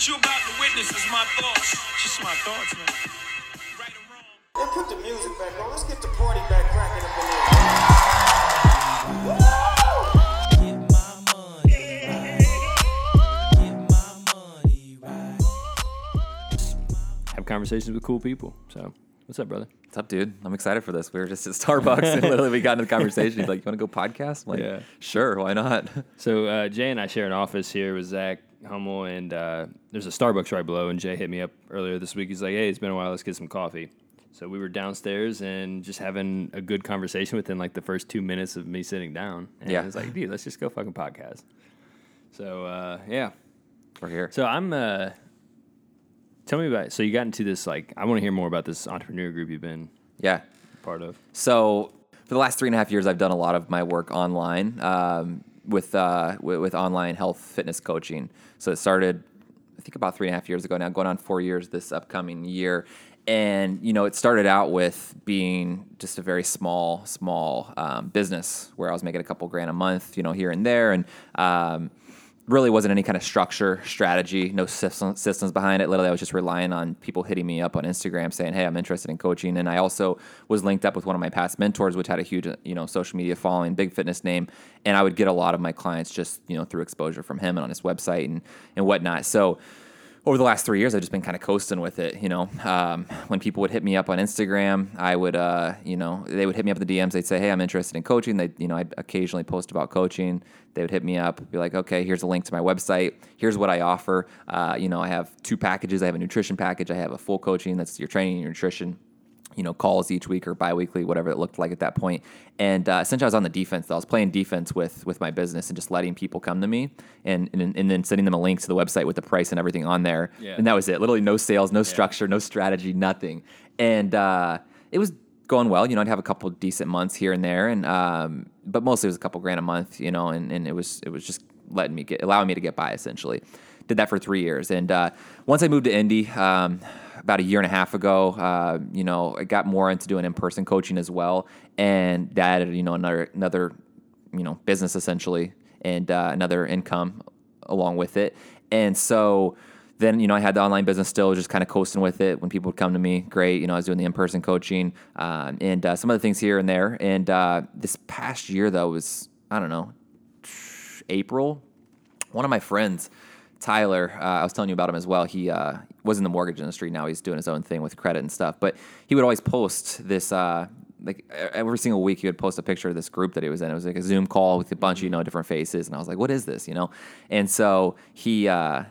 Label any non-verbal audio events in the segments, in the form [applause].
What you about to witness is my thoughts. Just my thoughts, man. Right or wrong. Hey, put the music back on. Let's get the party back cracking up in here. Have conversations with cool people. So, what's up, brother? What's up, dude? I'm excited for this. We were just at Starbucks and [laughs] literally we got into the conversation. He's like, "You want to go podcast?" I'm like, Yeah. sure, why not? So, uh, Jay and I share an office here with Zach Hummel, and uh, there's a Starbucks right below. And Jay hit me up earlier this week. He's like, "Hey, it's been a while. Let's get some coffee." So we were downstairs and just having a good conversation within like the first two minutes of me sitting down. And Yeah. I was like, "Dude, let's just go fucking podcast." So uh, yeah. We're here. So I'm. Uh, tell me about. So you got into this like. I want to hear more about this entrepreneur group you've been Yeah. part of. So for the last three and a half years, I've done a lot of my work online um, with, uh, with with online health fitness coaching. So it started, I think, about three and a half years ago now, going on four years this upcoming year. And you know, it started out with being just a very small, small um, business where I was making a couple grand a month, you know, here and there, and um, really wasn't any kind of structure, strategy, no system, systems behind it. Literally, I was just relying on people hitting me up on Instagram saying, "Hey, I'm interested in coaching." And I also was linked up with one of my past mentors, which had a huge, you know, social media following, big fitness name, and I would get a lot of my clients just, you know, through exposure from him and on his website and and whatnot. So over the last three years, I've just been kind of coasting with it. You know, um, when people would hit me up on Instagram, I would, uh, you know, they would hit me up in the DMs. They'd say, "Hey, I'm interested in coaching." They, you know, I'd occasionally post about coaching. They would hit me up, be like, "Okay, here's a link to my website. Here's what I offer. Uh, you know, I have two packages. I have a nutrition package. I have a full coaching. That's your training and your nutrition." You know, calls each week or biweekly, whatever it looked like at that point. And uh, essentially, I was on the defense. Though. I was playing defense with with my business and just letting people come to me, and and, and then sending them a link to the website with the price and everything on there. Yeah. And that was it. Literally, no sales, no structure, no strategy, nothing. And uh, it was going well. You know, I'd have a couple decent months here and there, and um, but mostly it was a couple grand a month. You know, and, and it was it was just letting me get allowing me to get by essentially. Did that for three years, and uh, once I moved to Indy. Um, about a year and a half ago, uh, you know, I got more into doing in-person coaching as well, and that added, you know, another another, you know, business essentially, and uh, another income along with it. And so then, you know, I had the online business still, just kind of coasting with it. When people would come to me, great. You know, I was doing the in-person coaching um, and uh, some other things here and there. And uh, this past year, though, was I don't know, April. One of my friends, Tyler, uh, I was telling you about him as well. He uh, was in the mortgage industry. Now he's doing his own thing with credit and stuff. But he would always post this, uh, like every single week, he would post a picture of this group that he was in. It was like a Zoom call with a bunch of you know different faces, and I was like, "What is this?" You know. And so he uh,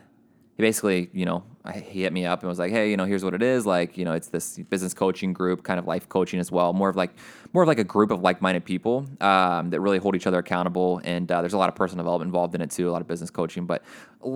he basically, you know, I- he hit me up and was like, "Hey, you know, here's what it is. Like, you know, it's this business coaching group, kind of life coaching as well. More of like, more of like a group of like-minded people um, that really hold each other accountable. And uh, there's a lot of personal development involved in it too, a lot of business coaching, but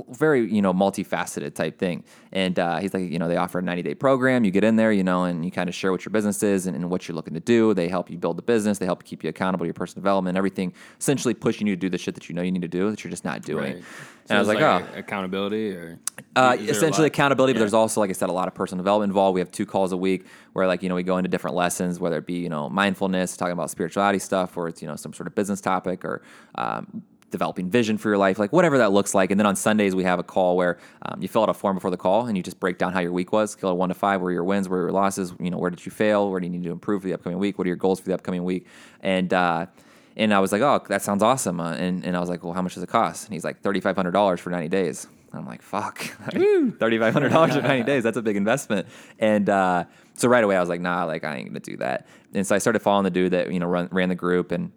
very, you know, multifaceted type thing. And uh, he's like, you know, they offer a 90-day program. You get in there, you know, and you kind of share what your business is and, and what you're looking to do. They help you build the business. They help keep you accountable your personal development, everything. Essentially pushing you to do the shit that you know you need to do that you're just not doing. Right. And I was it's like, oh. accountability or Uh, is there a essentially accountability, but Yeah. there's also, like I said, a lot of personal development involved. We have two calls a week where, like, you know, we go into different lessons, whether it be, you know, mindfulness, talking about spirituality stuff, or it's, you know, some sort of business topic or um, developing vision for your life, like whatever that looks like. And then on Sundays, we have a call where um, you fill out a form before the call and you just break down how your week was, scale of one to five, where your wins, where your losses, you know, where did you fail, where do you need to improve for the upcoming week, what are your goals for the upcoming week. And, uh, and I was like, oh, that sounds awesome. Uh, and, and I was like, well, how much does it cost? And he's like, $3,500 for 90 days. And I'm like, fuck, [laughs] $3,500 in 90 days. That's a big investment. And uh, so right away, I was like, nah, like, I ain't going to do that. And so I started following the dude that, you know, run, ran the group and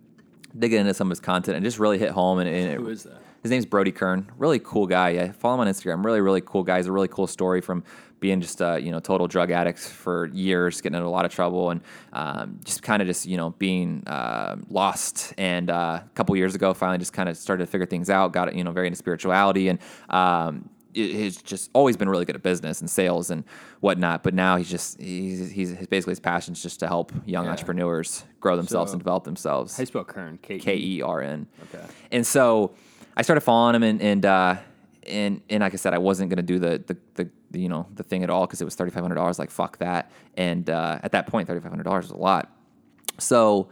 digging into some of his content and just really hit home. And, and it, Who is that? his name's Brody Kern. Really cool guy. Yeah, follow him on Instagram. Really, really cool guy. He's a really cool story from being just a you know total drug addict for years, getting into a lot of trouble, and um, just kind of just you know being uh, lost. And uh, a couple years ago, finally just kind of started to figure things out. Got you know very into spirituality and. Um, He's just always been really good at business and sales and whatnot, but now he's just he's, he's basically his passion is just to help young Yeah. entrepreneurs grow themselves So- and develop themselves. How do you spell Kern? K K E R N. Okay. And so I started following him, and and uh, and and like I said, I wasn't gonna do the the, the, the you know the thing at all because it was thirty five hundred dollars. Like fuck that. And uh, at that point, thirty five hundred dollars was a lot. So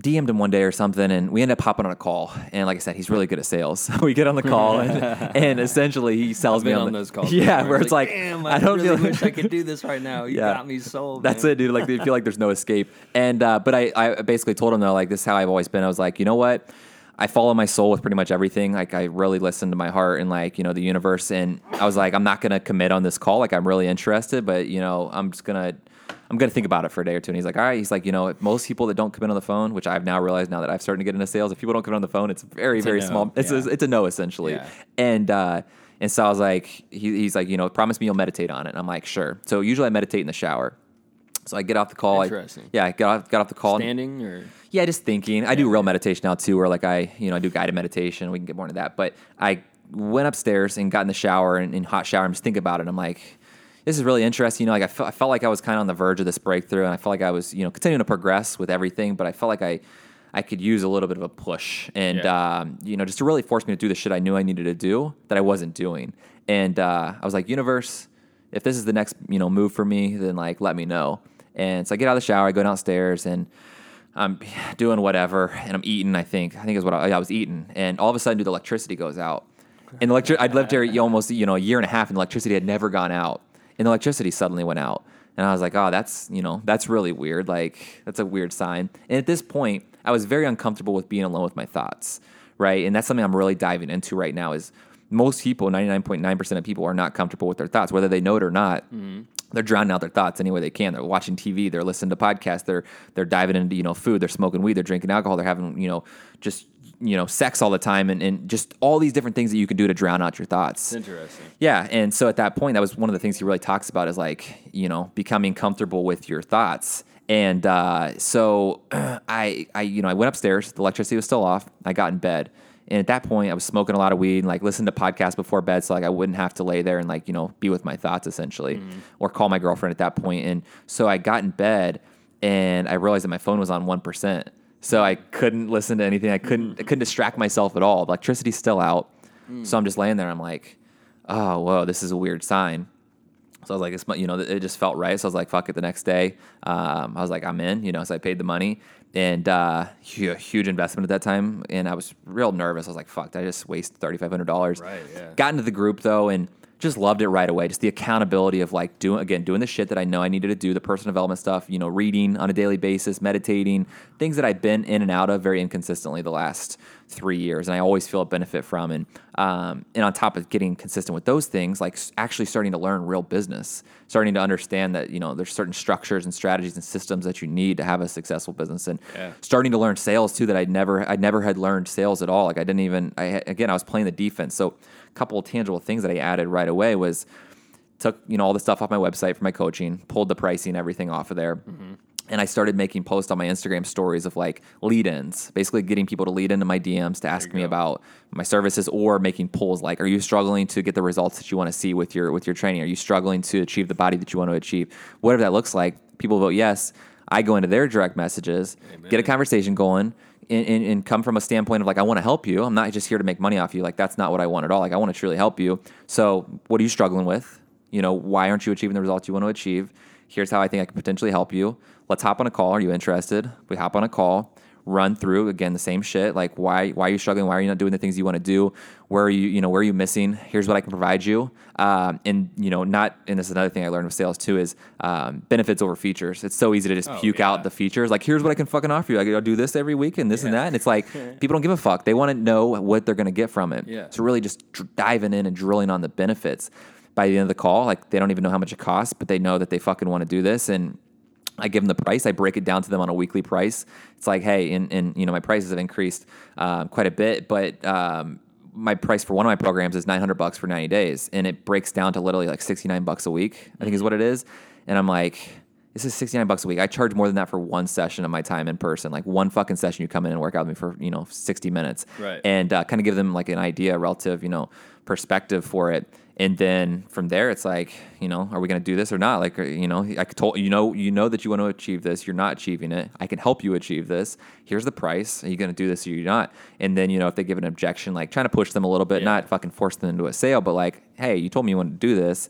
DM'd him one day or something, and we ended up hopping on a call. And like I said, he's really good at sales. So [laughs] we get on the call, and, [laughs] and essentially he sells me on, on the- those calls. [laughs] Yeah, where it's like, damn, I don't really feel wish I could do this right now. You Yeah. got me sold. That's man. it, dude. Like they feel like there's no escape. And uh, but I, I basically told him though, like this is how I've always been. I was like, you know what? I follow my soul with pretty much everything. Like I really listen to my heart and like you know the universe. And I was like, I'm not gonna commit on this call. Like I'm really interested, but you know I'm just gonna. I'm gonna think about it for a day or two. And he's like, all right. He's like, you know, most people that don't commit on the phone, which I've now realized now that I've started to get into sales, if people don't commit on the phone, it's very, a very no, small. It's yeah. a, it's a no essentially. Yeah. And uh, and so I was like, he, he's like, you know, promise me you'll meditate on it. And I'm like, sure. So usually I meditate in the shower. So I get off the call. I- Interesting. yeah, I got off, got off the call. standing or yeah, just thinking. I do real meditation now too, where like I, you know, I do guided meditation. We can get more into that. But I went upstairs and got in the shower and in hot shower and just think about it. I'm like, this is really interesting. You know, like I, fe- I felt like I was kind of on the verge of this breakthrough, and I felt like I was, you know, continuing to progress with everything. But I felt like I, I could use a little bit of a push, and Yeah. um, you know, just to really force me to do the shit I knew I needed to do that I wasn't doing. And uh, I was like, universe, if this is the next, you know, move for me, then like let me know. And so I get out of the shower, I go downstairs, and I'm [laughs] doing whatever, and I'm eating. I think I think is what I, I was eating, and all of a sudden, dude, the electricity goes out. And electric, I'd lived there almost you know a year and a half, and the electricity had never gone out, and the electricity suddenly went out, and I was like, oh, that's you know that's really weird. Like that's a weird sign. And at this point, I was very uncomfortable with being alone with my thoughts, right? And that's something I'm really diving into right now. Is most people, 99.9% of people, are not comfortable with their thoughts, whether they know it or not mm-hmm. They're drowning out their thoughts any way they can. They're watching TV, they're listening to podcasts, they're they're diving into you know food, they're smoking weed, they're drinking alcohol, they're having you know just you know sex all the time, and, and just all these different things that you can do to drown out your thoughts. interesting. Yeah, and so at that point, that was one of the things he really talks about is like you know becoming comfortable with your thoughts. And uh, so [clears throat] I, I, you know, I went upstairs. The electricity was still off. I got in bed, and at that point, I was smoking a lot of weed and like listened to podcasts before bed, so like I wouldn't have to lay there and like you know be with my thoughts essentially, mm-hmm. or call my girlfriend at that point. And so I got in bed, and I realized that my phone was on one percent, so I couldn't listen to anything. I couldn't, mm. I couldn't distract myself at all. The electricity's still out, mm. so I'm just laying there. I'm like, oh, whoa, this is a weird sign. So I was like, mu- you know, it just felt right. So I was like, fuck it. The next day, um, I was like, I'm in, you know, so I paid the money and uh, hu- huge investment at that time. And I was real nervous. I was like, fuck, did I just waste $3,500. Right, yeah. Got into the group though and just loved it right away. Just the accountability of like doing, again, doing the shit that I know I needed to do, the personal development stuff, you know, reading on a daily basis, meditating, things that I've been in and out of very inconsistently the last three years. And I always feel a benefit from. And, um, and on top of getting consistent with those things, like actually starting to learn real business, starting to understand that, you know, there's certain structures and strategies and systems that you need to have a successful business and Yeah. starting to learn sales too, that I'd never, I never had learned sales at all. Like I didn't even, I, again, I was playing the defense. So couple of tangible things that I added right away was took, you know, all the stuff off my website for my coaching, pulled the pricing, everything off of there. And I started making posts on my Instagram stories of like lead ins, basically getting people to lead into my DMs to ask me about my services or making polls like, are you struggling to get the results that you want to see with your with your training? Are you struggling to achieve the body that you want to achieve? Whatever that looks like, people vote yes. I go into their direct messages, get a conversation going, and, and, and come from a standpoint of like, I want to help you. I'm not just here to make money off you. Like, that's not what I want at all. Like, I want to truly help you. So, what are you struggling with? You know, why aren't you achieving the results you want to achieve? Here's how I think I can potentially help you. Let's hop on a call. Are you interested? We hop on a call, run through again the same shit. Like why why are you struggling? Why are you not doing the things you want to do? Where are you you know where are you missing? Here's what I can provide you. Um, and you know not and this is another thing I learned with sales too is um, benefits over features. It's so easy to just puke yeah. out the features. Like here's what I can fucking offer you. I gotta do this every week and this and that. And it's like [laughs] people don't give a fuck. They want to know what they're gonna get from it. Yeah. So really just dr- diving in and drilling on the benefits. By the end of the call, like they don't even know how much it costs, but they know that they fucking want to do this and I give them the price. I break it down to them on a weekly price. It's like, hey, and, and you know, my prices have increased um, quite a bit, but um, my price for one of my programs is 900 bucks for 90 days, and it breaks down to literally like 69 bucks a week. I think is what it is. And I'm like, this is 69 bucks a week. I charge more than that for one session of my time in person. Like one fucking session, you come in and work out with me for you know 60 minutes, Right. And uh, kind of give them like an idea, relative, you know, perspective for it. And then from there, it's like, you know, are we going to do this or not? Like, you know, I told you know, you know that you want to achieve this. You're not achieving it. I can help you achieve this. Here's the price. Are you going to do this or you're not? And then, you know, if they give an objection, like trying to push them a little bit, Yeah. not fucking force them into a sale, but like, hey, you told me you wanted to do this.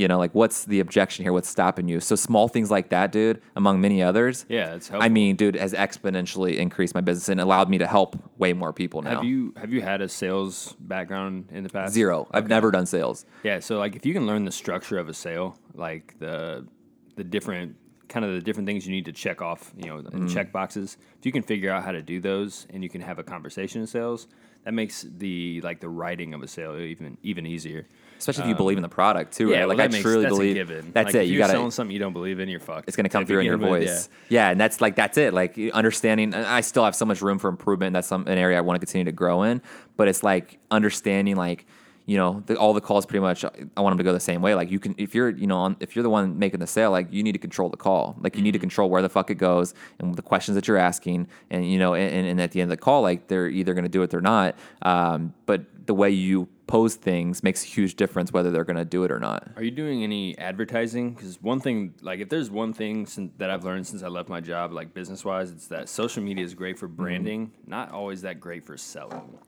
You know, like what's the objection here? What's stopping you? So small things like that, dude, among many others. Yeah, it's I mean, dude, has exponentially increased my business and allowed me to help way more people now. Have you have you had a sales background in the past? Zero. I've never done sales. Yeah, so like if you can learn the structure of a sale, like the the different kind of the different things you need to check off, you know, in mm. check boxes. If you can figure out how to do those and you can have a conversation in sales, that makes the like the writing of a sale even even easier. Especially if you believe in the product too, right? Um, Yeah, like well, I makes, truly that's believe that's Like, it. If You you're gotta selling something you don't believe in, you're fucked. it's going to come To through in your begin with, voice. Yeah. and that's like that's it. Like understanding. and I still have so much room for improvement. That's some an area I want to continue to grow in. But it's like understanding, like you know, the, all the calls pretty much. I want them to go the same way. Like you can, if you're, you know, on, if you're the one making the sale, like you need to control the call. Like you need to Mm-hmm. control where the fuck it goes and the questions that you're asking. And you know, and, and at the end of the call, like they're either going to do it or not. Um, but the way you pose things makes a huge difference whether they're going to do it or not. Are you doing any advertising? Because one thing, like, if there's one thing sin- that I've learned since I left my job, like business wise, it's that social media is great for Mm-hmm. branding, not always that great for selling.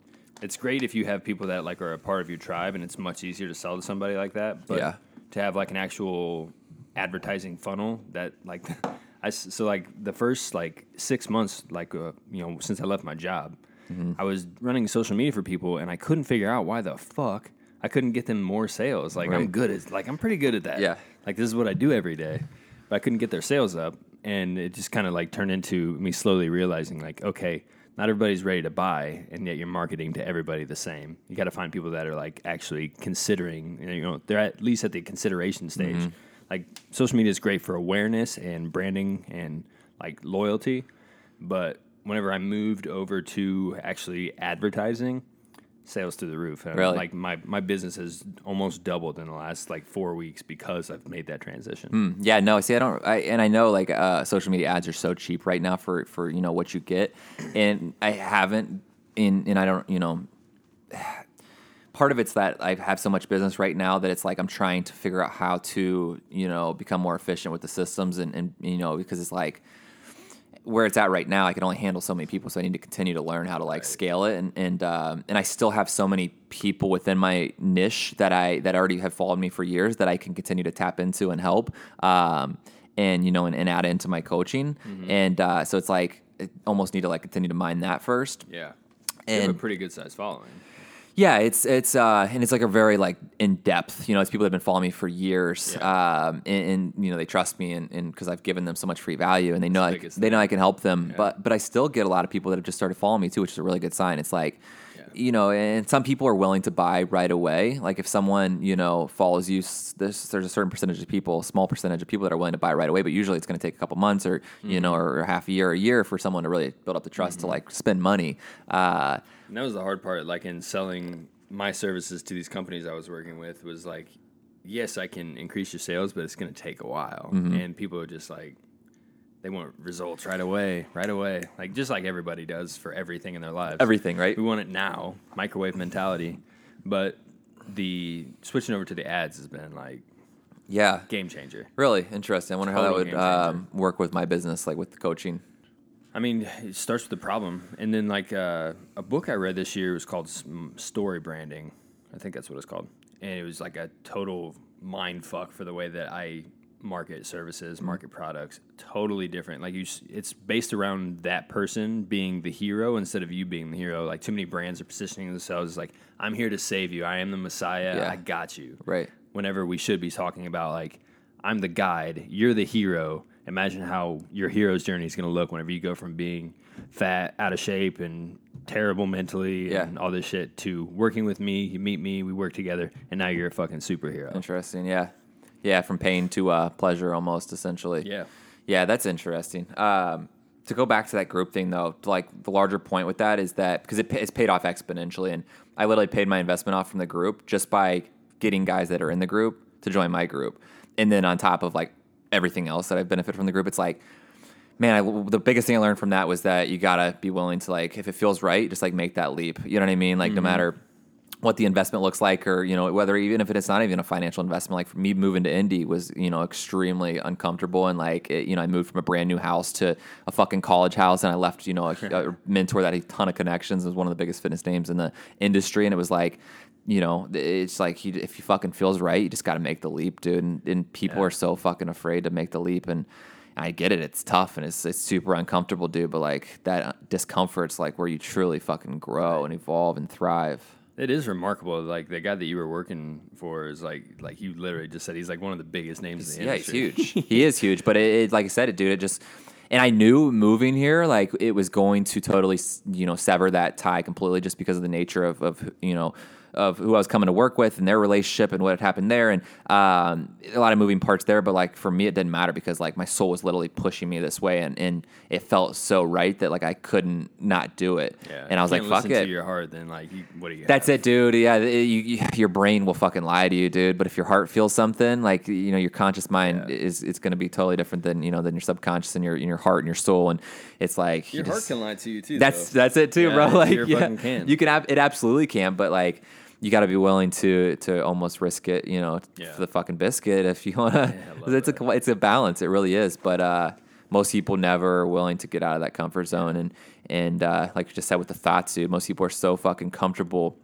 It's great if you have people that like are a part of your tribe, and it's much easier to sell to somebody like that. But Yeah. to have like an actual advertising funnel that like [laughs] I so like the first like six months like uh, you know since I left my job, Mm-hmm. I was running social media for people, and I couldn't figure out why the fuck I couldn't get them more sales. Like I'm good at like I'm pretty good at that. Yeah. Like this is what I do every day. But I couldn't get their sales up and it just kind of like turned into me slowly realizing like, okay, not everybody's ready to buy and yet you're marketing to everybody the same. You got to find people that are like actually considering, you know, they're at least at the consideration stage. Mm-hmm. Like social media is great for awareness and branding and like loyalty, but whenever I moved over to actually advertising, sales through the roof. And, Really? Like my, my business has almost doubled in the last like four weeks because I've made that transition. Hmm. Yeah, no. See, I don't, I, and I know like uh, social media ads are so cheap right now for for you know what you get, and I haven't in, and I don't, you know, [sighs] part of it's that I have so much business right now that it's like I'm trying to figure out how to you know become more efficient with the systems and and you know because it's like where it's at right now, I can only handle so many people, so I need to continue to learn how to like scale it, and and um, and I still have so many people within my niche that I that already have followed me for years that I can continue to tap into and help, um, and you know, and, and add into my coaching, and uh, so it's like I almost need to like continue to mine that first. Yeah. You have a pretty good size following. Yeah, it's it's uh, and it's like a very like in depth. You know, it's people that have been following me for years, um, and, and you know they trust me, and because I've given them so much free value, and they know I, they know. I can help them. But but I still get a lot of people that have just started following me too, which is a really good sign. It's like. You know, and some people are willing to buy right away. Like if someone you know follows you, s- there's there's a certain percentage of people, small percentage of people that are willing to buy right away. But usually it's going to take a couple months, or you know, Mm-hmm. or half a year, or a year for someone to really build up the trust to like spend money. Uh, And that was the hard part, like in selling my services to these companies I was working with, was like, yes, I can increase your sales, but it's going to take a while. Mm-hmm. And people are just like, they want results right away, right away. Like, just like everybody does for everything in their lives. Everything, right? We want it now, microwave mentality. But the switching over to the ads has been like yeah, game changer. Really interesting. I wonder how that would um, work with my business, like with the coaching. I mean, it starts with the problem, and then like uh, a book I read this year was called Story Branding. I think that's what it's called, and it was like a total mind fuck for the way that I market services, mm-hmm. market products. Totally different. Like you, it's based around that person being the hero instead of you being the hero. Like too many brands are positioning themselves as like, "I'm here to save you. I am the Messiah. Yeah. I got you." Right. whenever we should be talking about like I'm the guide, you're the hero. Imagine how your hero's journey is going to look whenever you go from being fat, out of shape, and terrible mentally, Yeah. and all this shit to working with me. You meet me, we work together, and now you're a fucking superhero. Interesting. Yeah. Yeah. From pain to uh, pleasure, almost essentially. Yeah. Yeah. That's interesting. Um, to go back to that group thing, though, like the larger point with that is that because it, it's paid off exponentially, and I literally paid my investment off from the group just by getting guys that are in the group to join my group, and then on top of like everything else that I benefit from the group, it's like man, I, the biggest thing I learned from that was that you gotta be willing to like, if it feels right, just like make that leap. You know what I mean? Like no matter what the investment looks like, or you know whether even if it's not even a financial investment, like for me moving to Indy was you know extremely uncomfortable, and like it, you know I moved from a brand new house to a fucking college house, and I left you know a, a mentor that had a ton of connections, was one of the biggest fitness names in the industry, and it was like you know it's like you, if you fucking feels right, you just got to make the leap, dude, and, and people are so fucking afraid to make the leap, and I get it. It's tough and it's it's super uncomfortable, dude. But like that discomfort's like where you truly fucking grow and evolve and thrive. It is remarkable. Like the guy that you were working for is like, like you literally just said he's like one of the biggest names in the industry. Yeah, he's huge. [laughs] he is huge. But it, it, like I said, it, dude, it just. And I knew moving here, like it was going to totally, you know, sever that tie completely, just because of the nature of, of you know, of who I was coming to work with and their relationship and what had happened there, and um, a lot of moving parts there. But like for me, it didn't matter because like my soul was literally pushing me this way, and, and it felt so right that like I couldn't not do it. Yeah, and I was like, fuck it. To your heart, then like, you, what do you? That's have? it, dude. Yeah, it- you, you, your brain will fucking lie to you, dude. But if your heart feels something, like you know, your conscious mind Yeah. is it's going to be totally different than you know than your subconscious and your in your heart and your soul. And it's like you Your heart just- can lie to you too. That's though. that's it too, Yeah, bro. [laughs] Like yeah, can. you can ab- it absolutely can, but like you got to be willing to to almost risk it, you know, Yeah. for the fucking biscuit if you want to. Love [laughs] it's a it's a balance. It really is, but uh, most people never are willing to get out of that comfort zone. And and uh, like you just said with the thoughts, dude, most people are so fucking comfortable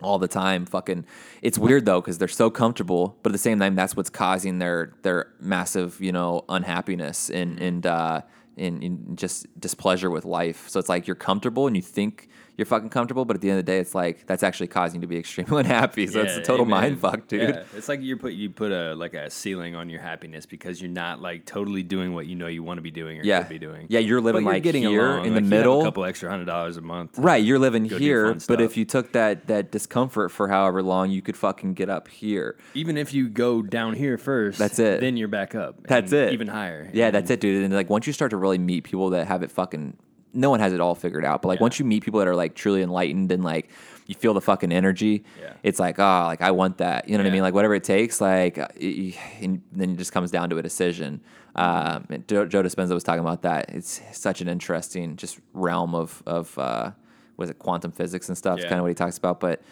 all the time. Fucking, it's weird though because they're so comfortable, but at the same time, that's what's causing their their massive, you know, unhappiness and and uh, and, and just displeasure with life. So it's like you're comfortable and you think you're fucking comfortable, but at the end of the day, it's like that's actually causing you to be [laughs] extremely unhappy. So it's a total amen. mind fuck, dude. Yeah, it's like you put you put a like a ceiling on your happiness because you're not like totally doing what you know you want to be doing or Yeah. could be doing. Yeah, you're living, But like, getting here along, in the like, have middle. a couple extra hundred dollars a month. Right, you're living here, but if you took that that discomfort for however long, you could fucking get up here. Even if you go down here first, That's it. Then you're back up. That's it. Even higher. Yeah, that's it, dude. And like once you start to really meet people that have it fucking, no one has it all figured out. But like Yeah. once you meet people that are like truly enlightened and like you feel the fucking energy, Yeah. it's like oh, like I want that. You know what I mean? Like whatever it takes. Like, uh, it, and then it just comes down to a decision. Um, and Joe, Joe Dispenza was talking about that. It's such an interesting just realm of of uh, was it quantum physics and stuff. It's kind of what he talks about, but.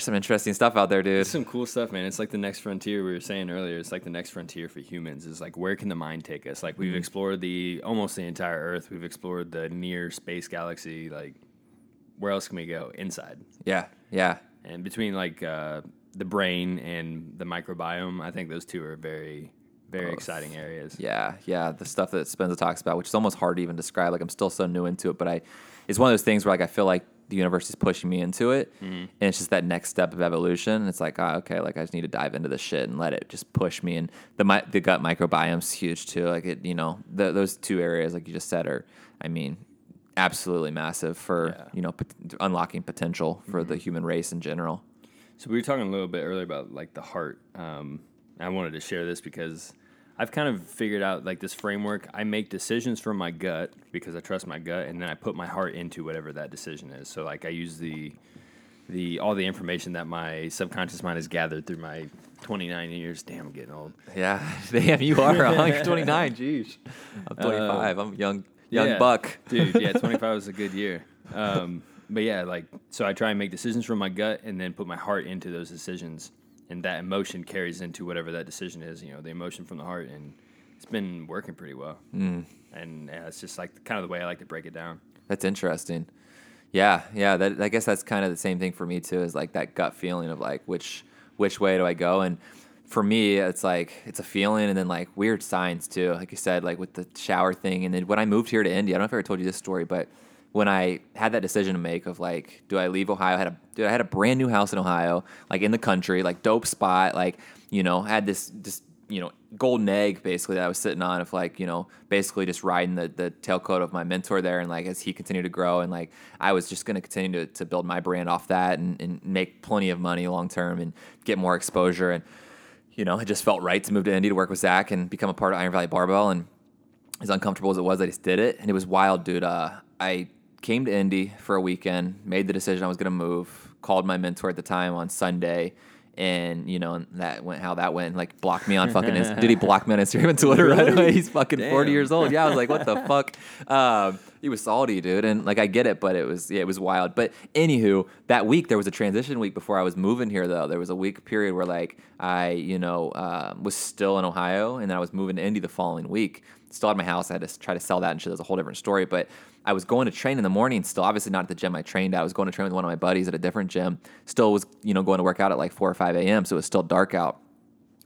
There's some interesting stuff out there, dude. It's some cool stuff, man. It's like the next frontier we were saying earlier. It's like the next frontier for humans. Is like where can the mind take us? Like Mm-hmm. we've explored the almost the entire Earth. We've explored the near space galaxy. Like where else can we go? Inside. Yeah, yeah. And between like uh, the brain and the microbiome, I think those two are very, very exciting areas. Yeah, yeah, the stuff that Spencer talks about, which is almost hard to even describe. Like I'm still so new into it, but I, it's one of those things where like I feel like the universe is pushing me into it, mm-hmm. and it's just that next step of evolution. It's like, oh, okay, like I just need to dive into this shit and let it just push me. And the mi- the gut microbiome's huge too. Like it, you know, the, those two areas, like you just said, are, I mean, absolutely massive for Yeah. you know pot- unlocking potential for the mm-hmm. human race in general. So we were talking a little bit earlier about like the heart. Um, I wanted to share this because I've kind of figured out like this framework. I make decisions from my gut because I trust my gut, and then I put my heart into whatever that decision is. So like I use the the all the information that my subconscious mind has gathered through my 29 years. Damn, I'm getting old. [laughs] Yeah, damn, you are. You're 29. [laughs] Jeez, I'm 25. I'm young, young Yeah. buck. dude. Yeah, [laughs] 25 was a good year. Um, but yeah, like so, I try and make decisions from my gut, and then put my heart into those decisions, and that emotion carries into whatever that decision is. You know, the emotion from the heart, and it's been working pretty well. Mm. And yeah, it's just like kind of the way I like to break it down. That's interesting. Yeah, yeah. That I guess that's kind of the same thing for me too. Is like that gut feeling of like which which way do I go? And for me, it's like it's a feeling, and then like weird signs too. Like you said, like with the shower thing, and then when I moved here to Indy, I don't know if I ever told you this story, but when I had that decision to make of like, do I leave Ohio? I had a dude, I had a brand new house in Ohio, like in the country, like dope spot, like you know, had this just you know golden egg basically that I was sitting on of like you know basically just riding the the tailcoat of my mentor there and like as he continued to grow and like I was just going to continue to build my brand off that and, and make plenty of money long term and get more exposure and you know it just felt right to move to Indy to work with Zach and become a part of Iron Valley Barbell and as uncomfortable as it was, I just did it, and it was wild, dude. Uh, I came to Indy for a weekend, made the decision I was going to move, called my mentor at the time on Sunday, and you know that went how that went. Like blocked me on fucking. Inst- did he block me on Instagram and Twitter right [laughs] away? He's fucking forty years old. Yeah, I was like, what the fuck. [laughs] Um, he was salty, dude, and like I get it, but it was yeah, it was wild. But anywho, that week there was a transition week before I was moving here. Though there was a week period where like I, you know, uh, was still in Ohio, and then I was moving to Indy the following week. Still had my house. I had to try to sell that and shit. That's a whole different story. But I was going to train in the morning. Still, obviously not at the gym I trained at. I was going to train with one of my buddies at a different gym. Still was, you know, going to work out at like four or five a.m. So it was still dark out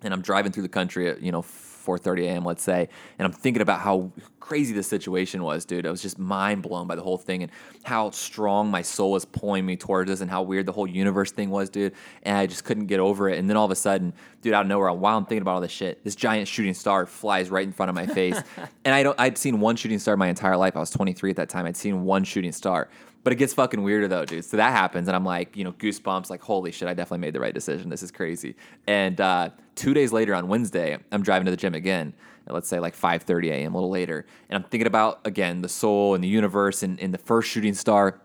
and I'm driving through the country at you know 4:30 a.m. let's say, and I'm thinking about how crazy this situation was, dude. I was just mind blown by the whole thing and how strong my soul was pulling me towards this and how weird the whole universe thing was, dude. And I just couldn't get over it. And then all of a sudden, dude, out of nowhere, while I'm thinking about all this shit, this giant shooting star flies right in front of my face. [laughs] and I don't, I'd seen one shooting star my entire life. I was 23 at that time. I'd seen one shooting star. But it gets fucking weirder though, dude. So that happens, and I'm like, you know, goosebumps. Like, holy shit, I definitely made the right decision. This is crazy. And uh, two days later on Wednesday, I'm driving to the gym again. Let's say like 5:30 a.m. a little later, and I'm thinking about again the soul and the universe and, and the first shooting star.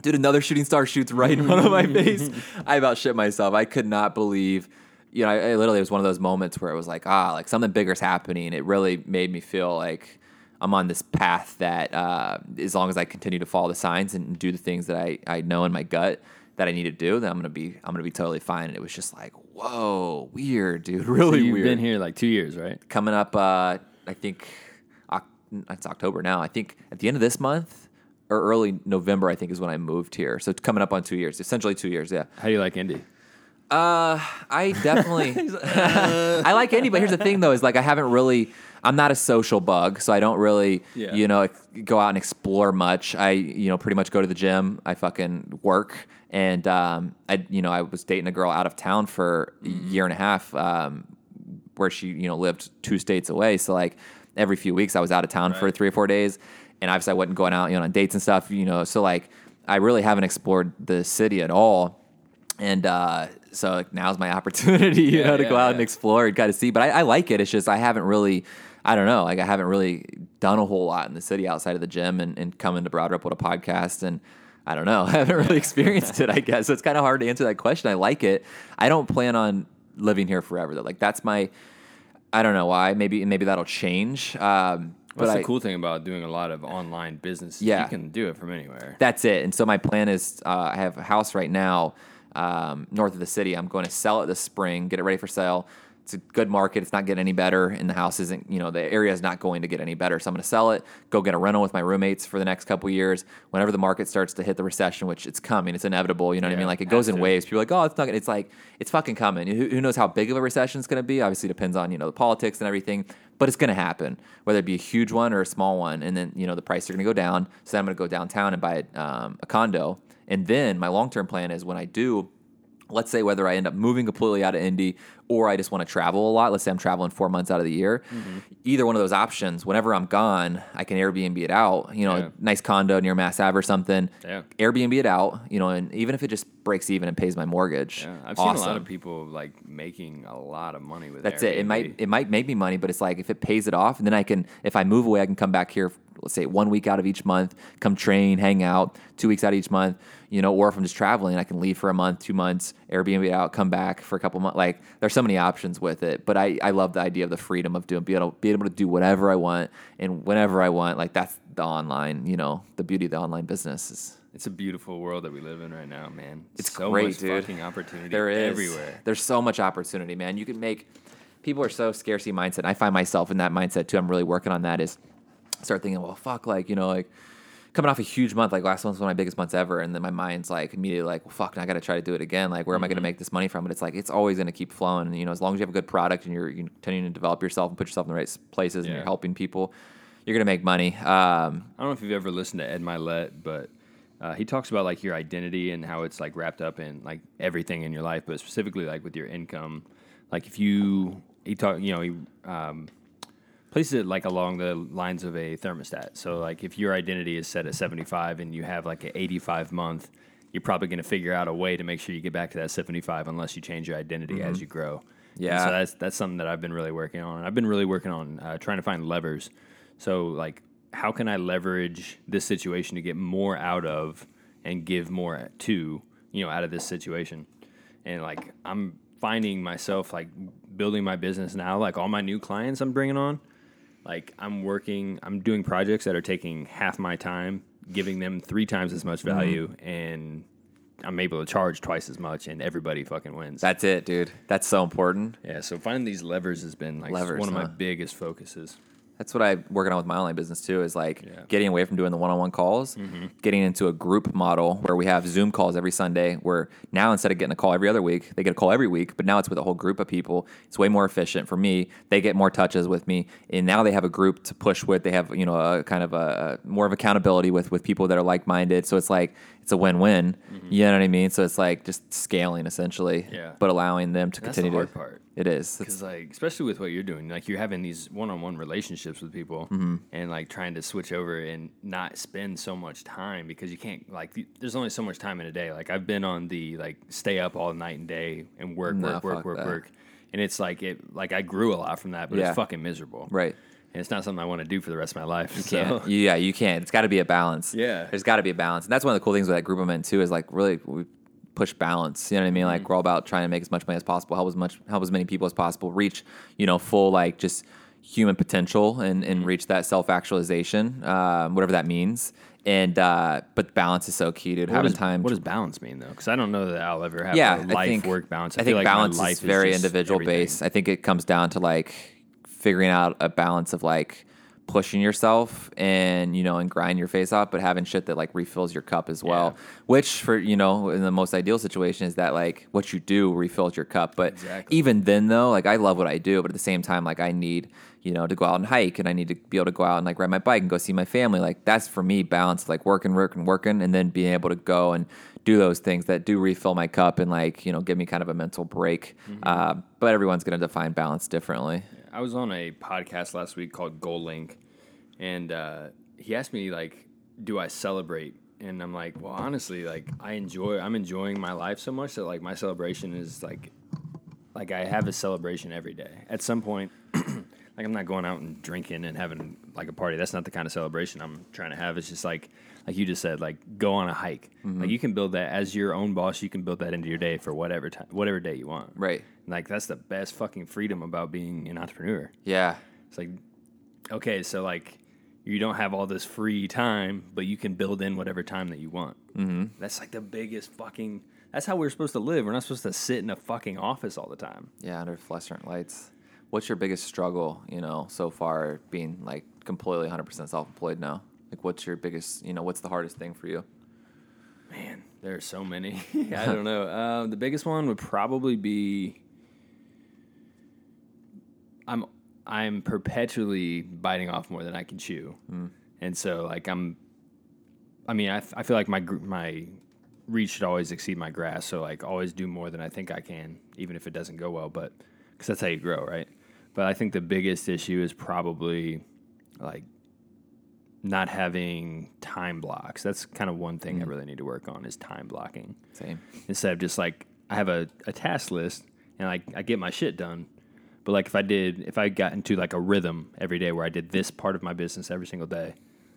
Dude, another shooting star shoots right in front of my face. [laughs] I about shit myself. I could not believe. You know, I, I literally it was one of those moments where it was like, ah, like something bigger's happening. It really made me feel like I'm on this path that uh, as long as I continue to follow the signs and do the things that I, I know in my gut that I need to do, then I'm gonna be I'm gonna be totally fine. And it was just like, whoa, weird, dude, [laughs] So really you've weird. been here like two years, right? Coming up, uh, I think it's October now. I think at the end of this month or early November, I think is when I moved here. So it's coming up on two years, essentially two years. Yeah. How do you like Indy? Uh, I definitely [laughs] [laughs] I like Indy, but here's the thing though, is like I haven't really I'm not a social bug, so I don't really Yeah. you know go out and explore much. I you know pretty much go to the gym, I fucking work, and um I you know I was dating a girl out of town for a year and a half, um, where she you know lived two states away. So like every few weeks I was out of town for three or four days, and obviously I wasn't going out you know on dates and stuff. You know, so like I really haven't explored the city at all and uh, so like, now's my [laughs] opportunity, you Yeah, know, to yeah, go out and explore and kind of see. But I, I like it. It's just I haven't really, I don't know, like I haven't really done a whole lot in the city outside of the gym and, and coming to Broad Rip with a podcast and. I don't know. [laughs] I haven't really experienced it, I guess. So it's kind of hard to answer that question. I like it. I don't plan on living here forever though. Like that's my I don't know why. Maybe maybe that'll change. Um but What's I, the cool thing about doing a lot of online business? Yeah. you can do it from anywhere. that's it. And so my plan is uh, I have a house right now um, north of the city. I'm going to sell it this spring, get it ready for sale. It's a good market. It's not getting any better, and the house isn't. You know, the area is not going to get any better. So I'm going to sell it, go get a rental with my roommates for the next couple years. Whenever the market starts to hit the recession, which it's coming, it's inevitable. You know what I mean? Like it goes in to. waves. People are like, oh, it's not. Gonna, it's like it's fucking coming. Who, who knows how big of a recession it's going to be? Obviously, depends on you know the politics and everything. But it's going to happen, whether it be a huge one or a small one. And then you know the prices are going to go down. So then I'm going to go downtown and buy um, a condo. And then my long term plan is when I do let's say whether I end up moving completely out of Indy or I just want to travel a lot. Let's say I'm traveling four months out of the year. Mm-hmm. Either one of those options, whenever I'm gone, I can Airbnb it out. You know, Yeah. a nice condo near Mass Ave or something. Yeah. Airbnb it out. You know, and even if it just breaks even and pays my mortgage, Yeah, I've seen a lot of people like making a lot of money with That's it. It might it might make me money, but it's like if it pays it off, and then I can if I move away, I can come back here. Let's say one week out of each month, come train, hang out. Two weeks out of each month, you know. Or if I'm just traveling, I can leave for a month, two months, Airbnb out, come back for a couple months. Like there's so many options with it, but I I love the idea of the freedom of doing being able being able to do whatever I want and whenever I want. Like that's the online, you know, the beauty of the online business is. It's a beautiful world that we live in right now, man. It's so great, much dude. fucking opportunity There is everywhere. There's so much opportunity, man. You can make. People are so scarcity mindset. I find myself in that mindset too. I'm really working on that. Is start thinking, well, fuck, like you know, like coming off a huge month, like last month's one of my biggest months ever, and then my mind's like immediately like, well, fuck, now I got to try to do it again. Like, where am I going Mm-hmm. to make this money from? But it's like it's always going to keep flowing. And you know, as long as you have a good product and you're, you're continuing to develop yourself and put yourself in the right places and Yeah. you're helping people, you're going to make money. Um, I don't know if you've ever listened to Ed Mylett, but uh, he talks about like your identity and how it's like wrapped up in like everything in your life, but specifically like with your income. Like if you he talk, you know, he um, places it like along the lines of a thermostat. So like if your identity is set at seventy five and you have like an eighty five month, you're probably going to figure out a way to make sure you get back to that seventy five unless you change your identity as you grow. And Yeah. so that's that's something that I've been really working on. I've been really working on uh, trying to find levers. So like, how can I leverage this situation to get more out of and give more to you know out of this situation? And like, I'm finding myself like building my business now. Like all my new clients I'm bringing on, like I'm working, I'm doing projects that are taking half my time, giving them three times as much value, mm-hmm. and I'm able to charge twice as much, and everybody fucking wins. That's it, dude. That's so important. yeah, so finding these levers has been like Levers, one of my biggest focuses. That's what I'm working on with my online business too. Is like Yeah. Mm-hmm. getting away from doing the one-on-one calls, getting into a group model where we have Zoom calls every Sunday. Where now instead of getting a call every other week, they get a call every week. But now it's with a whole group of people. It's way more efficient for me. They get more touches with me, and now they have a group to push with. They have you know a kind of a, a more of accountability with with people that are like-minded. So it's like it's a win-win. You know what I mean? So it's like just scaling essentially, Mm-hmm. Yeah. but allowing them to That's the continue hard to. part. It is. Because like, especially with what you're doing, like you're having these one-on-one relationships with people, Mm-hmm. and like trying to switch over and not spend so much time because you can't like. th- There's only so much time in a day. Like I've been on the like stay up all night and day and work, Nah, work, work, work, that. work, and it's like it. Like I grew a lot from that, but Yeah. it's fucking miserable, Right. And it's not something I want to do for the rest of my life. You so. can't. [laughs] Yeah, you can't. It's got to be a balance. Yeah. there's got to be a balance, and that's one of the cool things with that group I'm in too. Is like really we push balance. You know what I mean? Mm-hmm. Like we're all about trying to make as much money as possible, help as much, help as many people as possible, reach you know full like just human potential and and Mm-hmm. reach that self actualization, um, whatever that means. And uh, but balance is so key, dude. What Having does, time. what does balance mean though? Because I don't know that I'll ever have yeah, a I life think work balance. I, feel think like balance is very just individual everything. based. I think it comes down to like figuring out a balance of like pushing yourself and you know and grind your face off, but having shit that like refills your cup as well. Yeah. Which for you know in the most ideal situation is that like what you do refills your cup. But Exactly. even then though, like I love what I do, but at the same time like I need you know to go out and hike and I need to be able to go out and like ride my bike and go see my family. Like that's for me balance, like working, working, working, and then being able to go and do those things that do refill my cup and like you know give me kind of a mental break. Uh, but everyone's going to define balance differently. I was on a podcast last week called Goal Link, and uh, he asked me like, "Do I celebrate?" And I'm like, "Well, honestly, like I enjoy. I'm enjoying my life so much that like my celebration is like, like I have a celebration every day. At some point, [clears throat] like I'm not going out and drinking and having like a party. That's not the kind of celebration I'm trying to have. It's just like, like you just said, like go on a hike. Like you can build that as your own boss. You can build that into your day for whatever time, whatever day you want. Right. Like that's the best fucking freedom about being an entrepreneur. Yeah. It's like, okay, so like you don't have all this free time, but you can build in whatever time that you want. Mm-hmm. That's like the biggest fucking. That's how we're supposed to live. We're not supposed to sit in a fucking office all the time. Yeah, under fluorescent lights. What's your biggest struggle, you know, so far being like completely 100% self-employed now? Like what's your biggest, you know, what's the hardest thing for you? Man, there are so many. [laughs] [laughs] I don't know. Um, the biggest one would probably be. I'm I'm perpetually biting off more than I can chew, and so like I'm. I mean, I, f- I feel like my gr- my reach should always exceed my grasp. So like always do more than I think I can, even if it doesn't go well. But because that's how you grow, right? But I think the biggest issue is probably like not having time blocks. That's kind of one thing I mm. really need to work on is time blocking Same. instead of just like I have a, a task list and like I get my shit done. But like if I did if I got into like a rhythm every day where I did this part of my business every single day,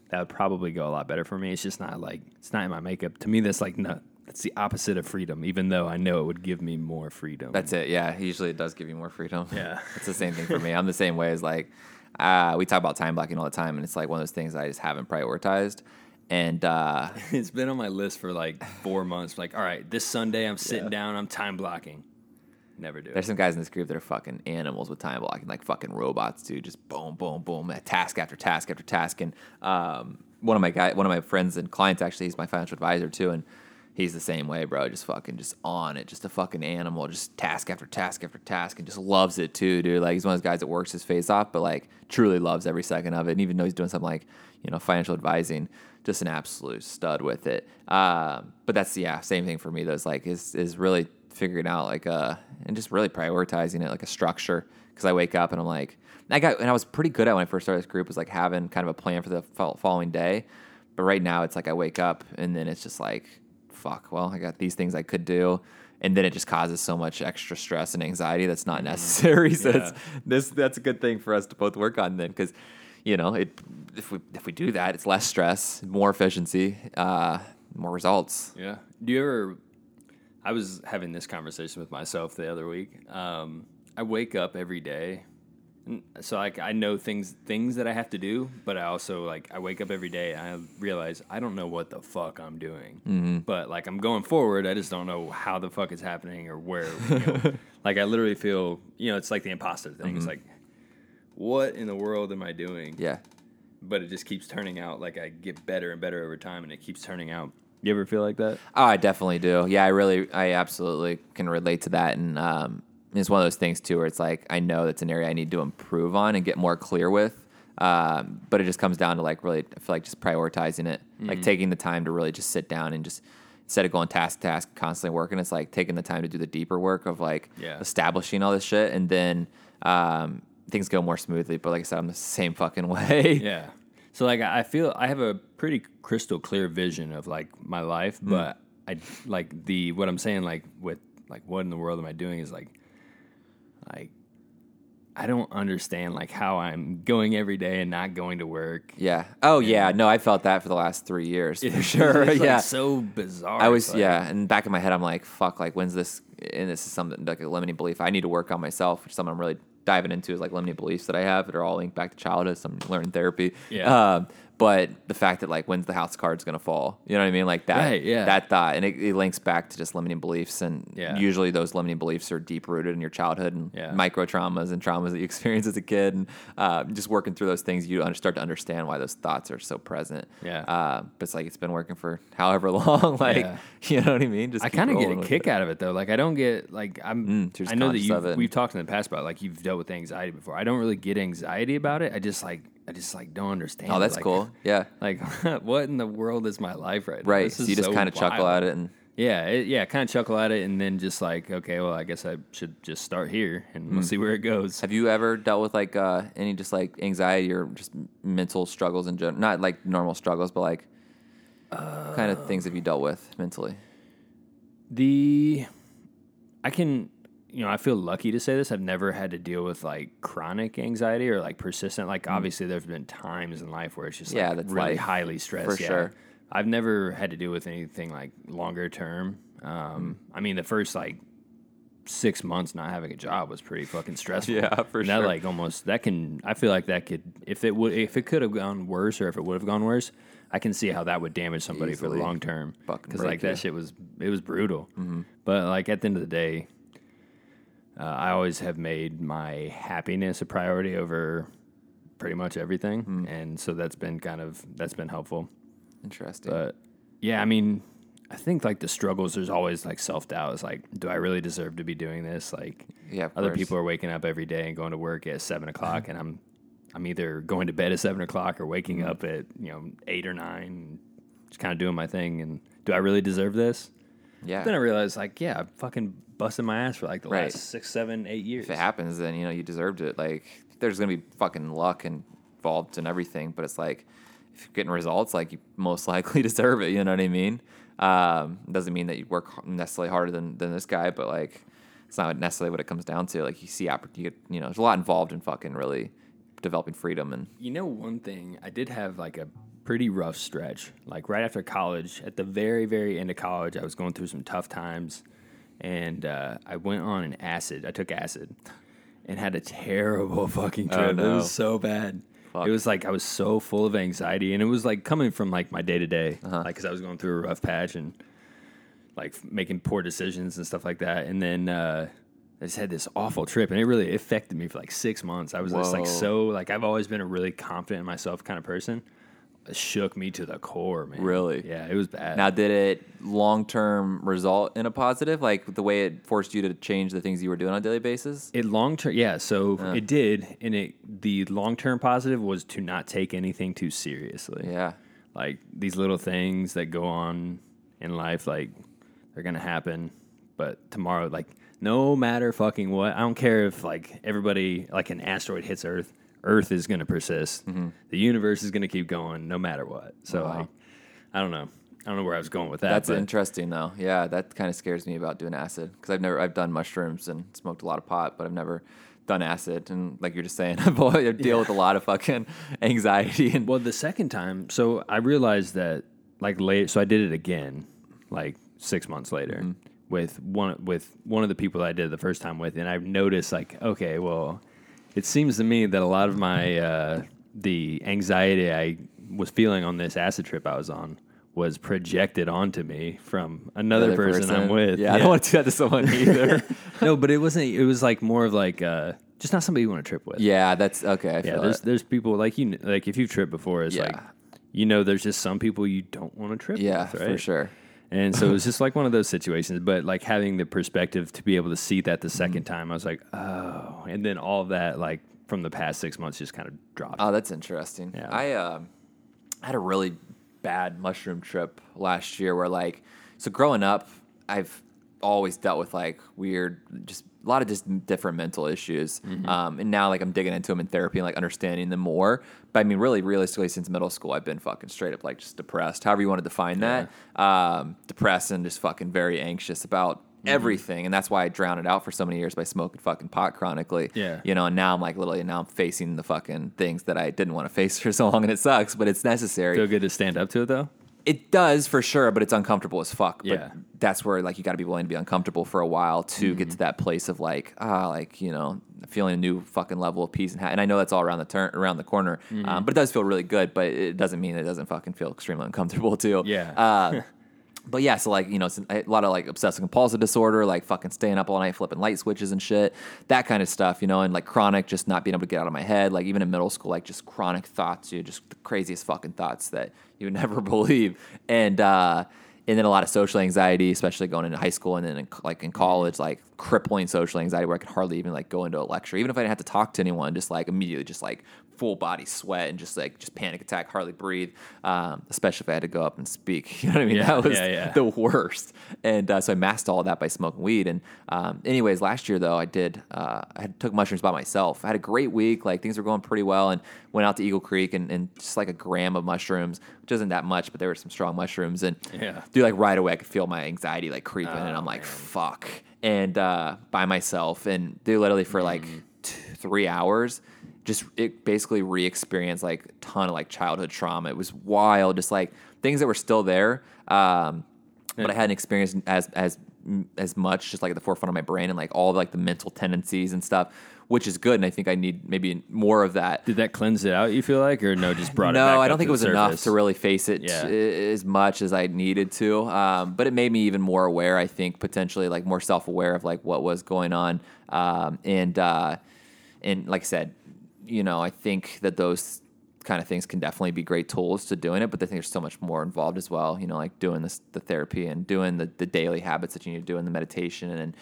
that would probably go a lot better for me. It's just not like it's not in my makeup. To me that's like no that's the opposite of freedom, even though I know it would give me more freedom. That's it. Yeah, usually it does give you more freedom. Yeah. [laughs] it's the same thing for me. I'm the same way as like uh, we talk about time blocking all the time, and it's like one of those things I just haven't prioritized. And uh, [laughs] it's been on my list for like four months. Like, all right, this Sunday I'm sitting Yeah. down, I'm time blocking. Never do it. there's some guys in this group that are fucking animals with time blocking, like fucking robots, dude. Just boom, boom, boom, task after task after task. And um, one of my guy, one of my friends and clients, actually, he's my financial advisor too, and he's the same way, bro. Just fucking, just on it, just a fucking animal, just task after task after task, and just loves it too, dude. Like he's one of those guys that works his face off, but like truly loves every second of it. And even though he's doing something like you know financial advising, just an absolute stud with it. Um, but that's yeah, same thing for me. Though, is like is is really figuring out like uh and just really prioritizing it like a structure because I wake up and I'm like I got and I was pretty good at when I first started this group was like having kind of a plan for the following day, but right now it's like I wake up and then it's just like fuck well I got these things I could do. And then it just causes so much extra stress and anxiety that's not necessary. [laughs] So it's, this that's a good thing for us to both work on then, because you know it if we if we do that, it's less stress, more efficiency, uh, more results. Yeah. Do you ever? I was having this conversation with myself the other week. Um, I wake up every day, So like I know things things that I have to do, but I also like I wake up every day and I realize I don't know what the fuck I'm doing. Mm-hmm. But like I'm going forward, I just don't know how the fuck it's happening or where. You know, [laughs] like I literally feel, you know, it's like the imposter thing. It's like, what in the world am I doing? Mm-hmm. Yeah. But it just keeps turning out. Like I get better and better over time, and it keeps turning out. You ever feel like that? Oh, I definitely do. Yeah, I really, I absolutely can relate to that, and um, it's one of those things too, where it's like I know that's an area I need to improve on and get more clear with. Um, but it just comes down to like really, I feel like just prioritizing it, Mm-hmm. like taking the time to really just sit down and just instead of going task to task, constantly working, it's like taking the time to do the deeper work of like Yeah. establishing all this shit, and then um, things go more smoothly. But like I said, I'm the same fucking [laughs] way. Yeah. So like I feel I have a pretty crystal clear vision of like my life, Hmm. but I like the what I'm saying like with like what in the world am I doing is like like I don't understand like how I'm going every day and not going to work. Yeah. Oh yeah. No, I felt that for the last three years for [laughs] sure. It's, like, yeah. so bizarre. I was like- yeah, and back in my head, I'm like, fuck, like when's this? And this is something like a limiting belief I need to work on myself, which is something I'm really diving into is like limiting beliefs that I have that are all linked back to childhood. So I'm learning therapy. Yeah. Um, but the fact that like when's the house card's gonna fall? You know what I mean? Like that. Right, yeah. That thought, and it, it links back to just limiting beliefs, and Yeah. usually those limiting beliefs are deep rooted in your childhood and Yeah. micro traumas and traumas that you [laughs] experience as a kid, and uh, just working through those things, you start to understand why those thoughts are so present. Yeah. Uh, but it's like it's been working for however [laughs] long. like you know what I mean? Just I kind of get a kick it. out of it though. Like I don't get like I'm. Mm, I know that you we've talked in the past about like you've dealt with anxiety before. I don't really get anxiety about it. I just like I just like don't understand. Oh, that's like, cool. [laughs] Yeah. Like [laughs] what in the world is my life right now? Right. So you just so kind of chuckle at it and Yeah, it, yeah, kind of chuckle at it, and then just like, okay, well, I guess I should just start here, and Mm. we'll see where it goes. have you ever dealt with like uh, any just like anxiety or just mental struggles in general? Not like normal struggles, but like what kind of things have you dealt with mentally? The I can you know, I feel lucky to say this. I've never had to deal with like chronic anxiety or like persistent. Like obviously there's been times in life where it's just Mm. Yeah, like that's really life, highly stressed. for yeah. sure. I've never had to deal with anything like longer term. Um, Mm. I mean, the first like six months not having a job was pretty fucking stressful. [laughs] Yeah, for sure. That like almost that can. I feel like that could if it would if it could have gone worse or if it would have gone worse. I can see how that would damage somebody for the long term. Because like that shit was it was brutal. But like at the end of the day, uh, I always have made my happiness a priority over pretty much everything, Hmm. and so that's been kind of that's been helpful. Interesting. But yeah, I mean, I think like the struggles. There's always like self doubt. It's like, do I really deserve to be doing this? Like, Yeah, other course. people are waking up every day and going to work at seven [laughs] o'clock, and I'm I'm either going to bed at seven o'clock or waking Mm-hmm. up at you know eight or nine, and just kind of doing my thing. And do I really deserve this? yeah. Then I realized, like, yeah, I fucking busted my ass for like the Right. last six, seven, eight years. if it happens, then you know you deserved it. Like there's gonna be fucking luck involved in everything, but it's like if you're getting results, like you most [laughs] likely deserve it. You know what I mean? Um, doesn't mean that you work necessarily harder than than this guy, but like it's not necessarily what it comes down to. Like you see, oppor- you, get, you know, there's a lot involved in fucking really developing freedom and You know, one thing I did have like a pretty rough stretch. Like right after college, at the very, very end of college, I was going through some tough times, and uh, I went on an acid. I took acid, and had a terrible [laughs] fucking trip. It no. was so bad. Fuck. It was like I was so full of anxiety, and it was like coming from like my day to day, like because I was going through a rough patch and like making poor decisions and stuff like that. And then uh, I just had this awful trip, and it really affected me for like six months. I was just like Whoa. so like I've always been a really confident in myself kind of person. Shook me to the core, man. Really? Yeah, it was bad. Now, did it long term result in a positive? Like the way it forced you to change the things you were doing on a daily basis? It long term, yeah. So uh. it did, and it the long term positive was to not take anything too seriously. Yeah. Like these little things that go on in life, like they're gonna happen, but tomorrow, like no matter fucking what, I don't care if like everybody like an asteroid hits Earth, Earth is gonna persist. The universe is gonna keep going no matter what. So Mm-hmm. Wow. like, I don't know. I don't know where I was going with that. That's but interesting, though. Yeah, that kind of scares me about doing acid because I've never I've done mushrooms and smoked a lot of pot, but I've never done acid. And like you're just saying, [laughs] I've I deal with a lot of fucking [laughs] anxiety and Well, the second time, so I realized that like late, so I did it again, like six months later, Mm-hmm. with one with one of the people that I did the first time with, and I've noticed like, okay, well, it seems to me that a lot of my uh, the anxiety I was feeling on this acid trip I was on was projected onto me from another, Another person, I'm with. Yeah, I don't want to do that to someone [laughs] either. [laughs] no, but it wasn't. It was like more of like uh, just not somebody you want to trip with. yeah, that's okay. I yeah. feel There's it. there's people like you like if you've tripped before, it's Yeah. like you know there's just some people you don't want to trip Yeah, with, right? for sure. And so it was [laughs] just like one of those situations, but like having the perspective to be able to see that the 2nd Mm-hmm. time, I was like, oh, and then all that like from the past six months just kind of dropped. Oh, that's interesting. Yeah. I um, had a really bad mushroom trip last year where like so growing up, I've always dealt with like weird, just a lot of just different mental issues. Mm-hmm. Um, and now like I'm digging into them in therapy and like understanding them more. But I mean, really, realistically, since middle school, I've been fucking straight up like just depressed, however you want to define that. Um, depressed and just fucking very anxious about. Mm-hmm. Everything, and that's why I drowned it out for so many years by smoking fucking pot chronically. Yeah. you know, and now I'm like literally now I'm facing the fucking things that I didn't want to [laughs] face for so long, and it sucks, but it's necessary. Feel good to stand up to it though. It does for sure, but it's uncomfortable as fuck. Yeah. But that's where like you got to be willing to be uncomfortable for a while to get to that place of like ah like you know feeling a new fucking level of peace and ha- and I know that's all around the turn around the corner, um, but it does feel really good. But it doesn't mean it doesn't fucking feel extremely uncomfortable too. Yeah. Uh, [laughs] but yeah, so like you know, it's a lot of like obsessive compulsive disorder, like fucking staying up all night, flipping light switches and shit, that kind of stuff, you know, and like chronic, just not being able to get out of my head. Like even in middle school, like just chronic thoughts, you just the craziest fucking thoughts that you would [laughs] never believe, and uh, and then a lot of social anxiety, especially going into high school and then in, like in college, like crippling social anxiety where I could hardly even like go into a lecture, even if I didn't have to talk to anyone, just like immediately, just like full body sweat and just like just panic attack, hardly breathe. Um, especially if I had to go up and speak, [laughs] you know what I mean? Yeah, that was yeah, yeah. the worst. And uh, so I masked all of that by smoking weed. And um, anyways, last year though, I did uh, I took mushrooms by myself. I had a great week. Like things were going pretty well, and went out to Eagle Creek and, and just like a gram of mushrooms, which isn't that much, but there were some strong mushrooms. And Yeah. dude, like right away, I could feel my anxiety like creeping, and Oh, I'm like, fuck. And uh, by myself, and dude, literally for like Mm. t- three hours. Just it basically re-experienced like a ton of like childhood trauma. It was wild, just like things that were still there, um, but I hadn't experienced as as as much, just like at the forefront of my brain and like all like the mental tendencies and stuff, which is good. And I think I need maybe more of that. Did that cleanse it out? You feel like, or no? Just brought it. No, I don't think it was the enough to really face it Yeah. t- as much as I needed to. Um, but it made me even more aware. I think potentially like more self aware of like what was going on. Um, and uh, and like I said, you know, I think that those kind of things can definitely be great tools to doing it. But I think there's so much more involved as well. You know, like doing this the therapy and doing the the daily habits that you need to do in the meditation and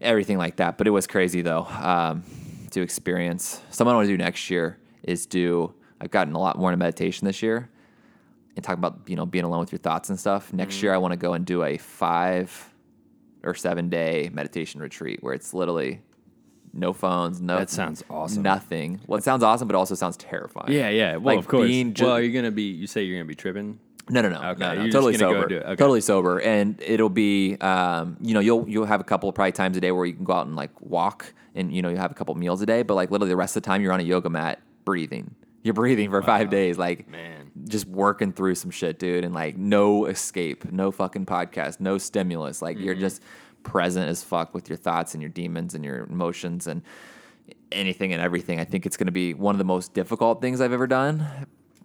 everything like that. But it was crazy though um, to experience. Something I want to do next year is do. I've gotten a lot more into meditation this year, and talk about you know being alone with your thoughts and stuff. Next Mm-hmm. year, I want to go and do a five or seven day meditation retreat where it's literally no phones, no. That sounds awesome. Nothing. Well, it sounds awesome, but it also sounds terrifying. Yeah, yeah. Well, Like of course. being ju- well, you're gonna be. You say you're gonna be tripping. No, no, no, Okay, no, no. you're Totally go sober. it. Okay. Totally sober, and it'll be, um, you know, you'll you'll have a couple of probably times a day where you can go out and like walk, and you know you have a couple meals a day, but like literally the rest of the time you're on a yoga mat breathing. You're breathing for five days, like Man. just working through some shit, dude, and like no escape, no fucking podcast, no stimulus. Like you're just present as fuck with your thoughts and your demons and your emotions and anything and everything. I think it's going to be one of the most difficult things I've ever done,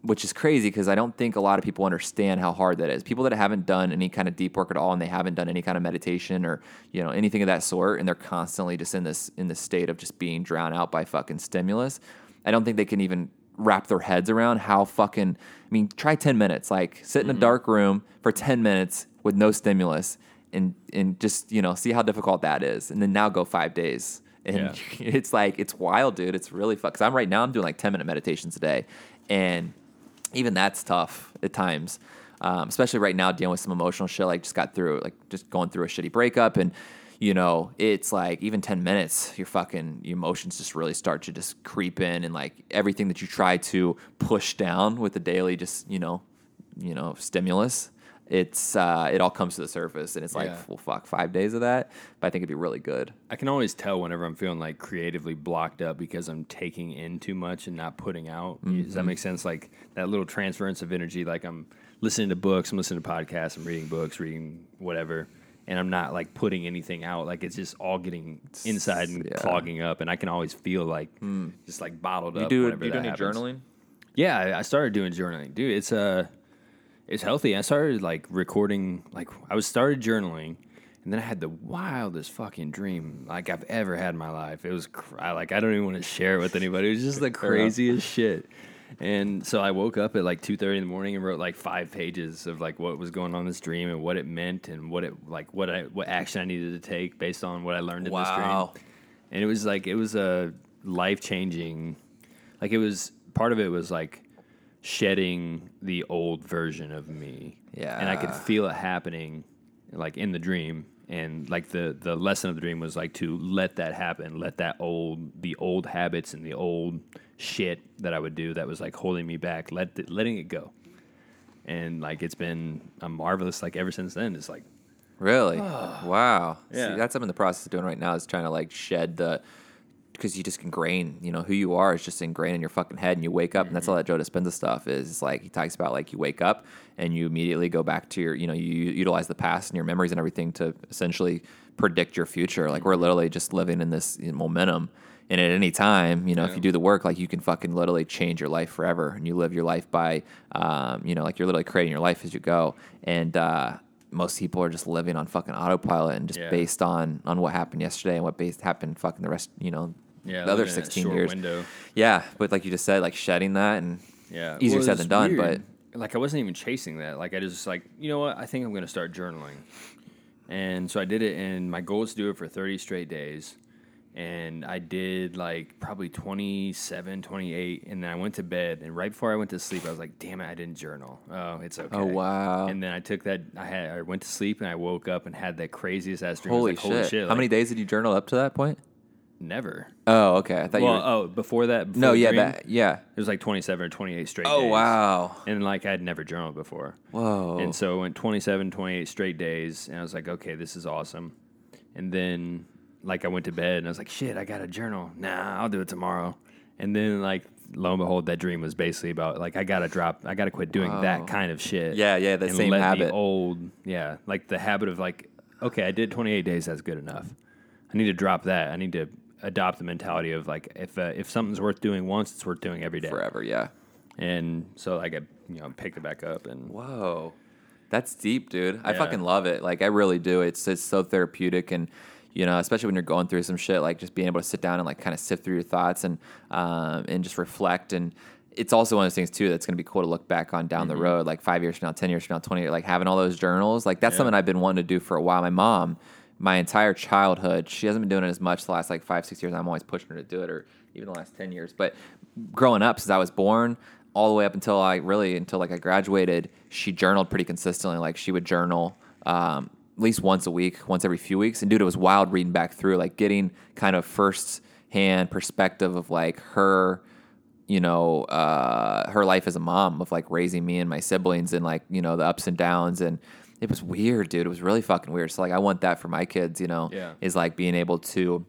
which is crazy because I don't think a lot of people understand how hard that is. People that haven't done any kind of deep work at all and they haven't done any kind of meditation or you know anything of that sort, and they're constantly just in this in this state of just being drowned out by fucking stimulus. I don't think they can even wrap their heads around how fucking. I mean, try ten minutes. Like sit in a mm-hmm. dark room for ten minutes with no stimulus. And, and just you know see how difficult that is, and then now go five days, and Yeah. [laughs] it's like it's wild, dude. It's really fun. Cause I'm right now I'm doing like 10 minute meditations a day, and even that's tough at times. Um, especially right now dealing with some emotional shit. Like just got through like just going through a shitty breakup, and you know it's like even 10 minutes, your fucking your emotions just really start to just creep in, and like everything that you try to push down with the daily just you know you know stimulus. It's uh, it all comes to the surface, and it's like, Yeah. well, fuck, five days of that. But I think it'd be really good. I can always tell whenever I'm feeling like creatively blocked up because I'm taking in too much and not putting out. Does Mm-hmm. that make sense? Like that little transference of energy. Like I'm listening to books, I'm listening to podcasts, I'm reading books, reading whatever, and I'm not like putting anything out. Like it's just all getting inside and Yeah. Clogging up, and I can always feel like just like bottled You up. do whenever you do that any happens. journaling? Yeah, I- I started doing journaling, dude. It's uh, it's healthy. I started like recording, like I was started journaling, and then I had the wildest fucking dream like I've ever had in my life. It was cr- I, like I don't even want to share it with anybody. It was just the craziest shit. And so I woke up at like two thirty in the morning and wrote like five pages of like what was going on in this dream and what it meant and what it like what I what action I needed to take based on what I learned in Wow. this dream. And it was like it was a life changing like it was part of it was like shedding the old version of me. Yeah. And I could feel it happening like in the dream. And like the the lesson of the dream was like to let that happen, let that old the old habits and the old shit that I would do that was like holding me back, let it, letting it go. And like it's been a marvelous like ever since then. It's like Really? [sighs] wow. Yeah. See, that's in the process of doing right now is trying to like shed the because you just ingrain, you know, who you are is just ingrained in your fucking head and you wake up and that's all that Joe Dispenza stuff is. Like he talks about like you wake up and you immediately go back to your, you know, you utilize the past and your memories and everything to essentially predict your future. Like we're literally just living in this momentum. And at any time, you know, if you do the work, like you can fucking literally change your life forever, and you live your life by, um, you know, like you're literally creating your life as you go. And uh, most people are just living on fucking autopilot and just Yeah. based on on what happened yesterday and what based happened fucking the rest, you know, yeah, the other living in that 16 short years. window. Yeah, but like you just said, like shedding that and Yeah, easier Well, said than done. weird. like I wasn't even chasing that. Like I just like you know what I think I'm gonna start journaling, and so I did it. And my goal is to do it for 30 straight days, and I did like probably 27, 28, and then I went to bed. And right before I went to sleep, I was like, "Damn it, I didn't journal. Oh, it's oh, okay." Oh, wow. And then I took that. I had I went to sleep and I woke up and had that craziest ass but dream. I was holy, shit. How like, many days did you journal up to that point? Never. Oh, okay. I thought Well, you. Were, oh, before that. Before no, yeah, dream, that yeah. It was like 27 or 28 straight Oh days. wow. And like I'd never journaled before. Whoa. And so I went 27, 28 straight days, and I was like, okay, this is awesome. And then, like, I went to bed, and I was like, shit, I got a journal. Nah, I'll do it tomorrow. And then, like, lo and behold, that dream was basically about, like, I got to drop, I got to quit doing Wow. that kind of shit. Yeah, yeah, the same habit. The old, yeah, like the habit of, like, okay, I did 28 days, that's good enough. I need to drop that. I need to adopt the mentality of, like, if, uh, if something's worth doing once, it's worth doing every day. Forever, yeah. And so, like, I, you know, picked it back up and Whoa, that's deep, dude. I Yeah. fucking love it. Like I really do. It's it's so therapeutic, and you know, especially when you're going through some shit, like just being able to sit down and like kind of sift through your thoughts and um, and just reflect. And it's also one of those things too that's gonna be cool to look back on down the road, like five years from now, ten years from now, twenty years, like having all those journals. Like that's Yeah. something I've been wanting to do for a while. My mom. My entire childhood, she hasn't been doing it as much the last like five, six years. I'm always pushing her to do it, or even the last ten years. But growing up, since I was born, all the way up until I really until like I graduated, she journaled pretty consistently. Like she would journal um, at least once a week, once every few weeks. And dude, it was wild reading back through, like getting kind of first hand perspective of like her, you know, uh, her life as a mom of like raising me and my siblings and like you know the ups and downs and. It was weird, dude. It was really fucking weird. So like, I want that for my kids. You know, Yeah. is like being able to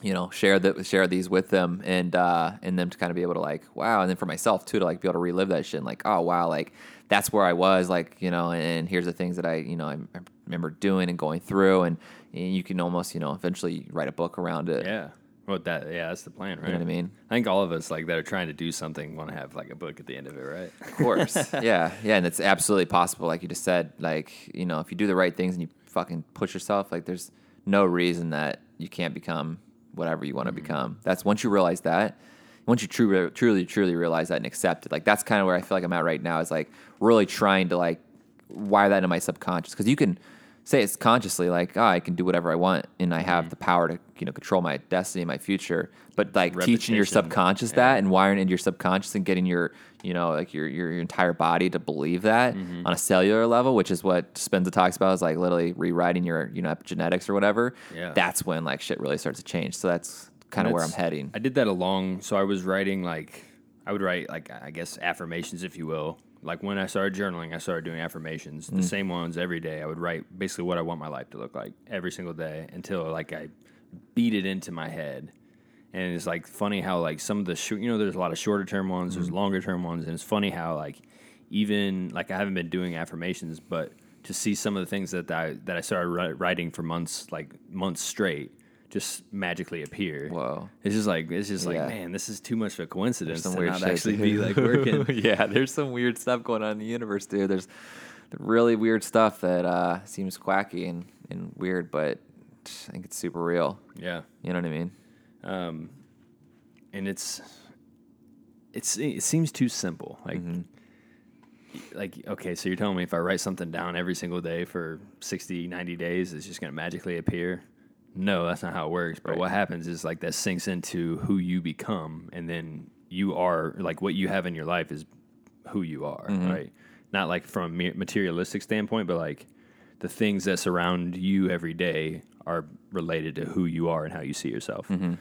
you know share that share these with them and uh and them to kind of be able to like wow and then for myself too to like be able to relive that shit and like oh wow like that's where I was like you know and here's the things that I you know I, I remember doing and going through and, and you can almost you know eventually write a book around it Yeah. Well, that yeah, that's the plan, right? you know what I mean I think all of us like that are trying to do something want to have like a book at the end of it, right? of course [laughs] yeah yeah and it's absolutely possible like you just said like you know if you do the right things and you fucking push yourself like there's no reason that you can't become whatever you want to mm-hmm. become that's once you realize that once you truly truly truly realize that and accept it like that's kind of where i feel like i'm at right now is like really trying to like wire that into my subconscious because you can say it's consciously like oh i can do whatever i want and i have the power to you know control my destiny my future but like teaching your Repetition. subconscious that and wiring into your subconscious and getting your you know like your your, your entire body to believe that Mm-hmm. on a cellular level which is what Dispenza talks about is like literally rewriting your you know epigenetics or whatever Yeah. that's when like shit really starts to change so that's kind of where i'm heading I did that along. So I was writing like I would write like I guess affirmations, if you will. Like when I started journaling, I started doing affirmations, Mm. the same ones every day. I would write basically what I want my life to look like every single day until like I beat it into my head. And it's like funny how like some of the short, you know, there's a lot of shorter term ones, Mm-hmm. there's longer term ones, and it's funny how like even like I haven't been doing affirmations, but to see some of the things that I that I started writing for months, like months straight, just magically appear. Wow. It's just like it's just Yeah. like man, this is too much of a coincidence some to weird not actually be like working. [laughs] yeah, there's some weird stuff going on in the universe, dude. There's really weird stuff that uh, seems quacky and, and weird, but I think it's super real. yeah, You know what I mean? Um, and it's it's it seems too simple. Like like okay, so you're telling me if I write something down every single day for 60, 90 days, it's just gonna magically appear? No, that's not how it works. But Right. what happens is like that sinks into who you become, and then you are like what you have in your life is who you are, mm-hmm. right? Not like from a materialistic standpoint, but like the things that surround you every day are related to who you are and how you see yourself. Mm-hmm.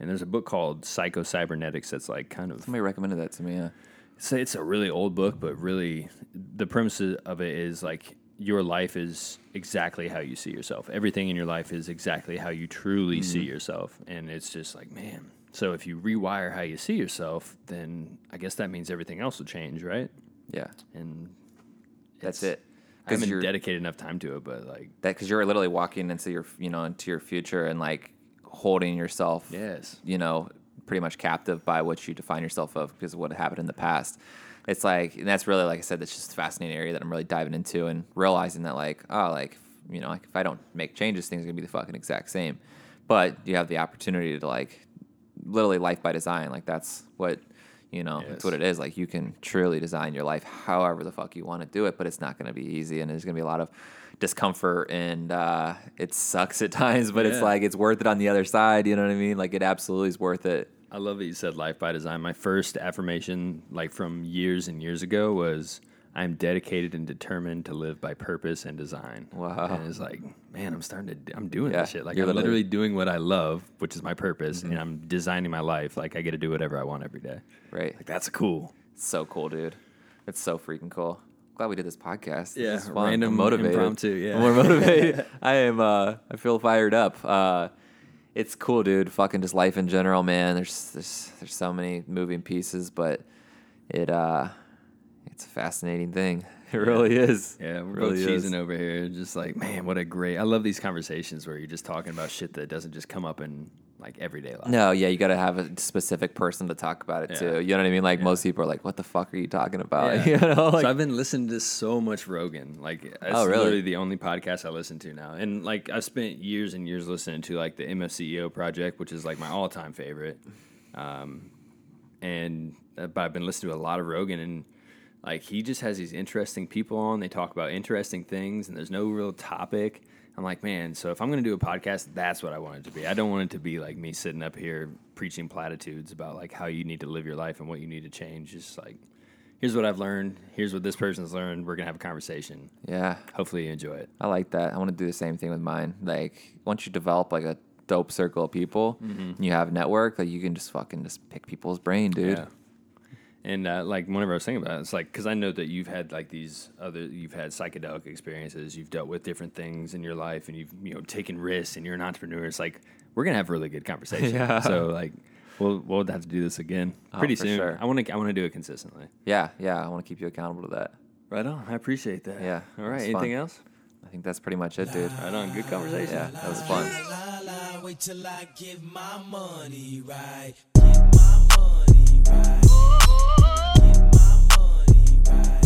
And there's a book called Psycho Cybernetics that's like kind of Somebody recommended that to me. Yeah. it's, it's a really old book, but really the premise of it is like your life is exactly how you see yourself. Everything in your life is exactly how you truly see mm-hmm. yourself. And it's just like, man. So if you rewire how you see yourself, then I guess that means everything else will change, right? Yeah. And That's it. I haven't you're, dedicated enough time to it, but like, that because you're literally walking into your you know into your future and like holding yourself yes. you know pretty much captive by what you define yourself of because of what happened in the past it's like and that's really like i said that's just a fascinating area that i'm really diving into and realizing that like oh like you know like if i don't make changes things are gonna be the fucking exact same. But you have the opportunity to like literally life by design like that's what you know that's what it is. Like you can truly design your life however the fuck you want to do it but it's not going to be easy and there's going to be a lot of discomfort and uh, it sucks at [laughs] times but it's like it's worth it on the other side you know what i mean? Like it absolutely is worth it I love that you said life by design. My first affirmation, like from years and years ago, was I'm dedicated and determined to live by purpose and design. Wow. And it's like, man, I'm starting to, I'm doing Yeah, this shit. Like, I'm literally- literally doing what I love, which is my purpose, Mm-hmm. and I'm designing my life. Like, I get to do whatever I want every day. right Like, that's cool. so cool dude it's so freaking cool glad we did this podcast This Yeah, is fun. random motivated impromptu, yeah. I'm more motivated [laughs] i am uh i feel fired up uh it's cool dude fucking just life in general man there's there's there's so many moving pieces but it uh it's a fascinating thing [laughs] it really is Yeah, we're really both is. cheesing over here. Just like, man, what a great. I love these conversations where you're just talking about shit that doesn't just come up in like everyday life. No, yeah, you got to have a specific person to talk about it Yeah. too. You know what I mean? Like most people are like, "What the fuck are you talking about?" Yeah. [laughs] You know, like, so I've been listening to so much Rogan. Like, it's Oh, really? literally the only podcast I listen to now. And like, I've spent years and years listening to like the MFCEO project, which is like my all-time favorite. Um, and uh, but I've been listening to a lot of Rogan, and like he just has these interesting people on. They talk about interesting things, and there's no real topic. I'm like, man, so if I'm gonna do a podcast, that's what I want it to be. I don't want it to be like me sitting up here preaching platitudes about like how you need to live your life and what you need to change. Just like, here's what I've learned. Here's what this person's learned. We're gonna have a conversation. yeah, Hopefully, you enjoy it. I like that. I want to do the same thing with mine. Like once you develop like a dope circle of people, and you have a network, like you can just fucking just pick people's brain, dude. Yeah. And uh, like whenever I was thinking about it, it's like because I know that you've had like these other, you've had psychedelic experiences, you've dealt with different things in your life, and you've you know taken risks, and you're an entrepreneur. It's like we're gonna have a really good conversation. [laughs] Yeah. So like we'll we'll have to do this again pretty soon. sure. I want to I want to do it consistently. yeah, yeah. I want to keep you accountable to that. Right on. I appreciate that. Yeah, All right. it's fun. Anything else? I think that's pretty much it, dude. Right on. Good conversation. Yeah, that was fun. La, la, wait till I get my money right. Get my money right ride.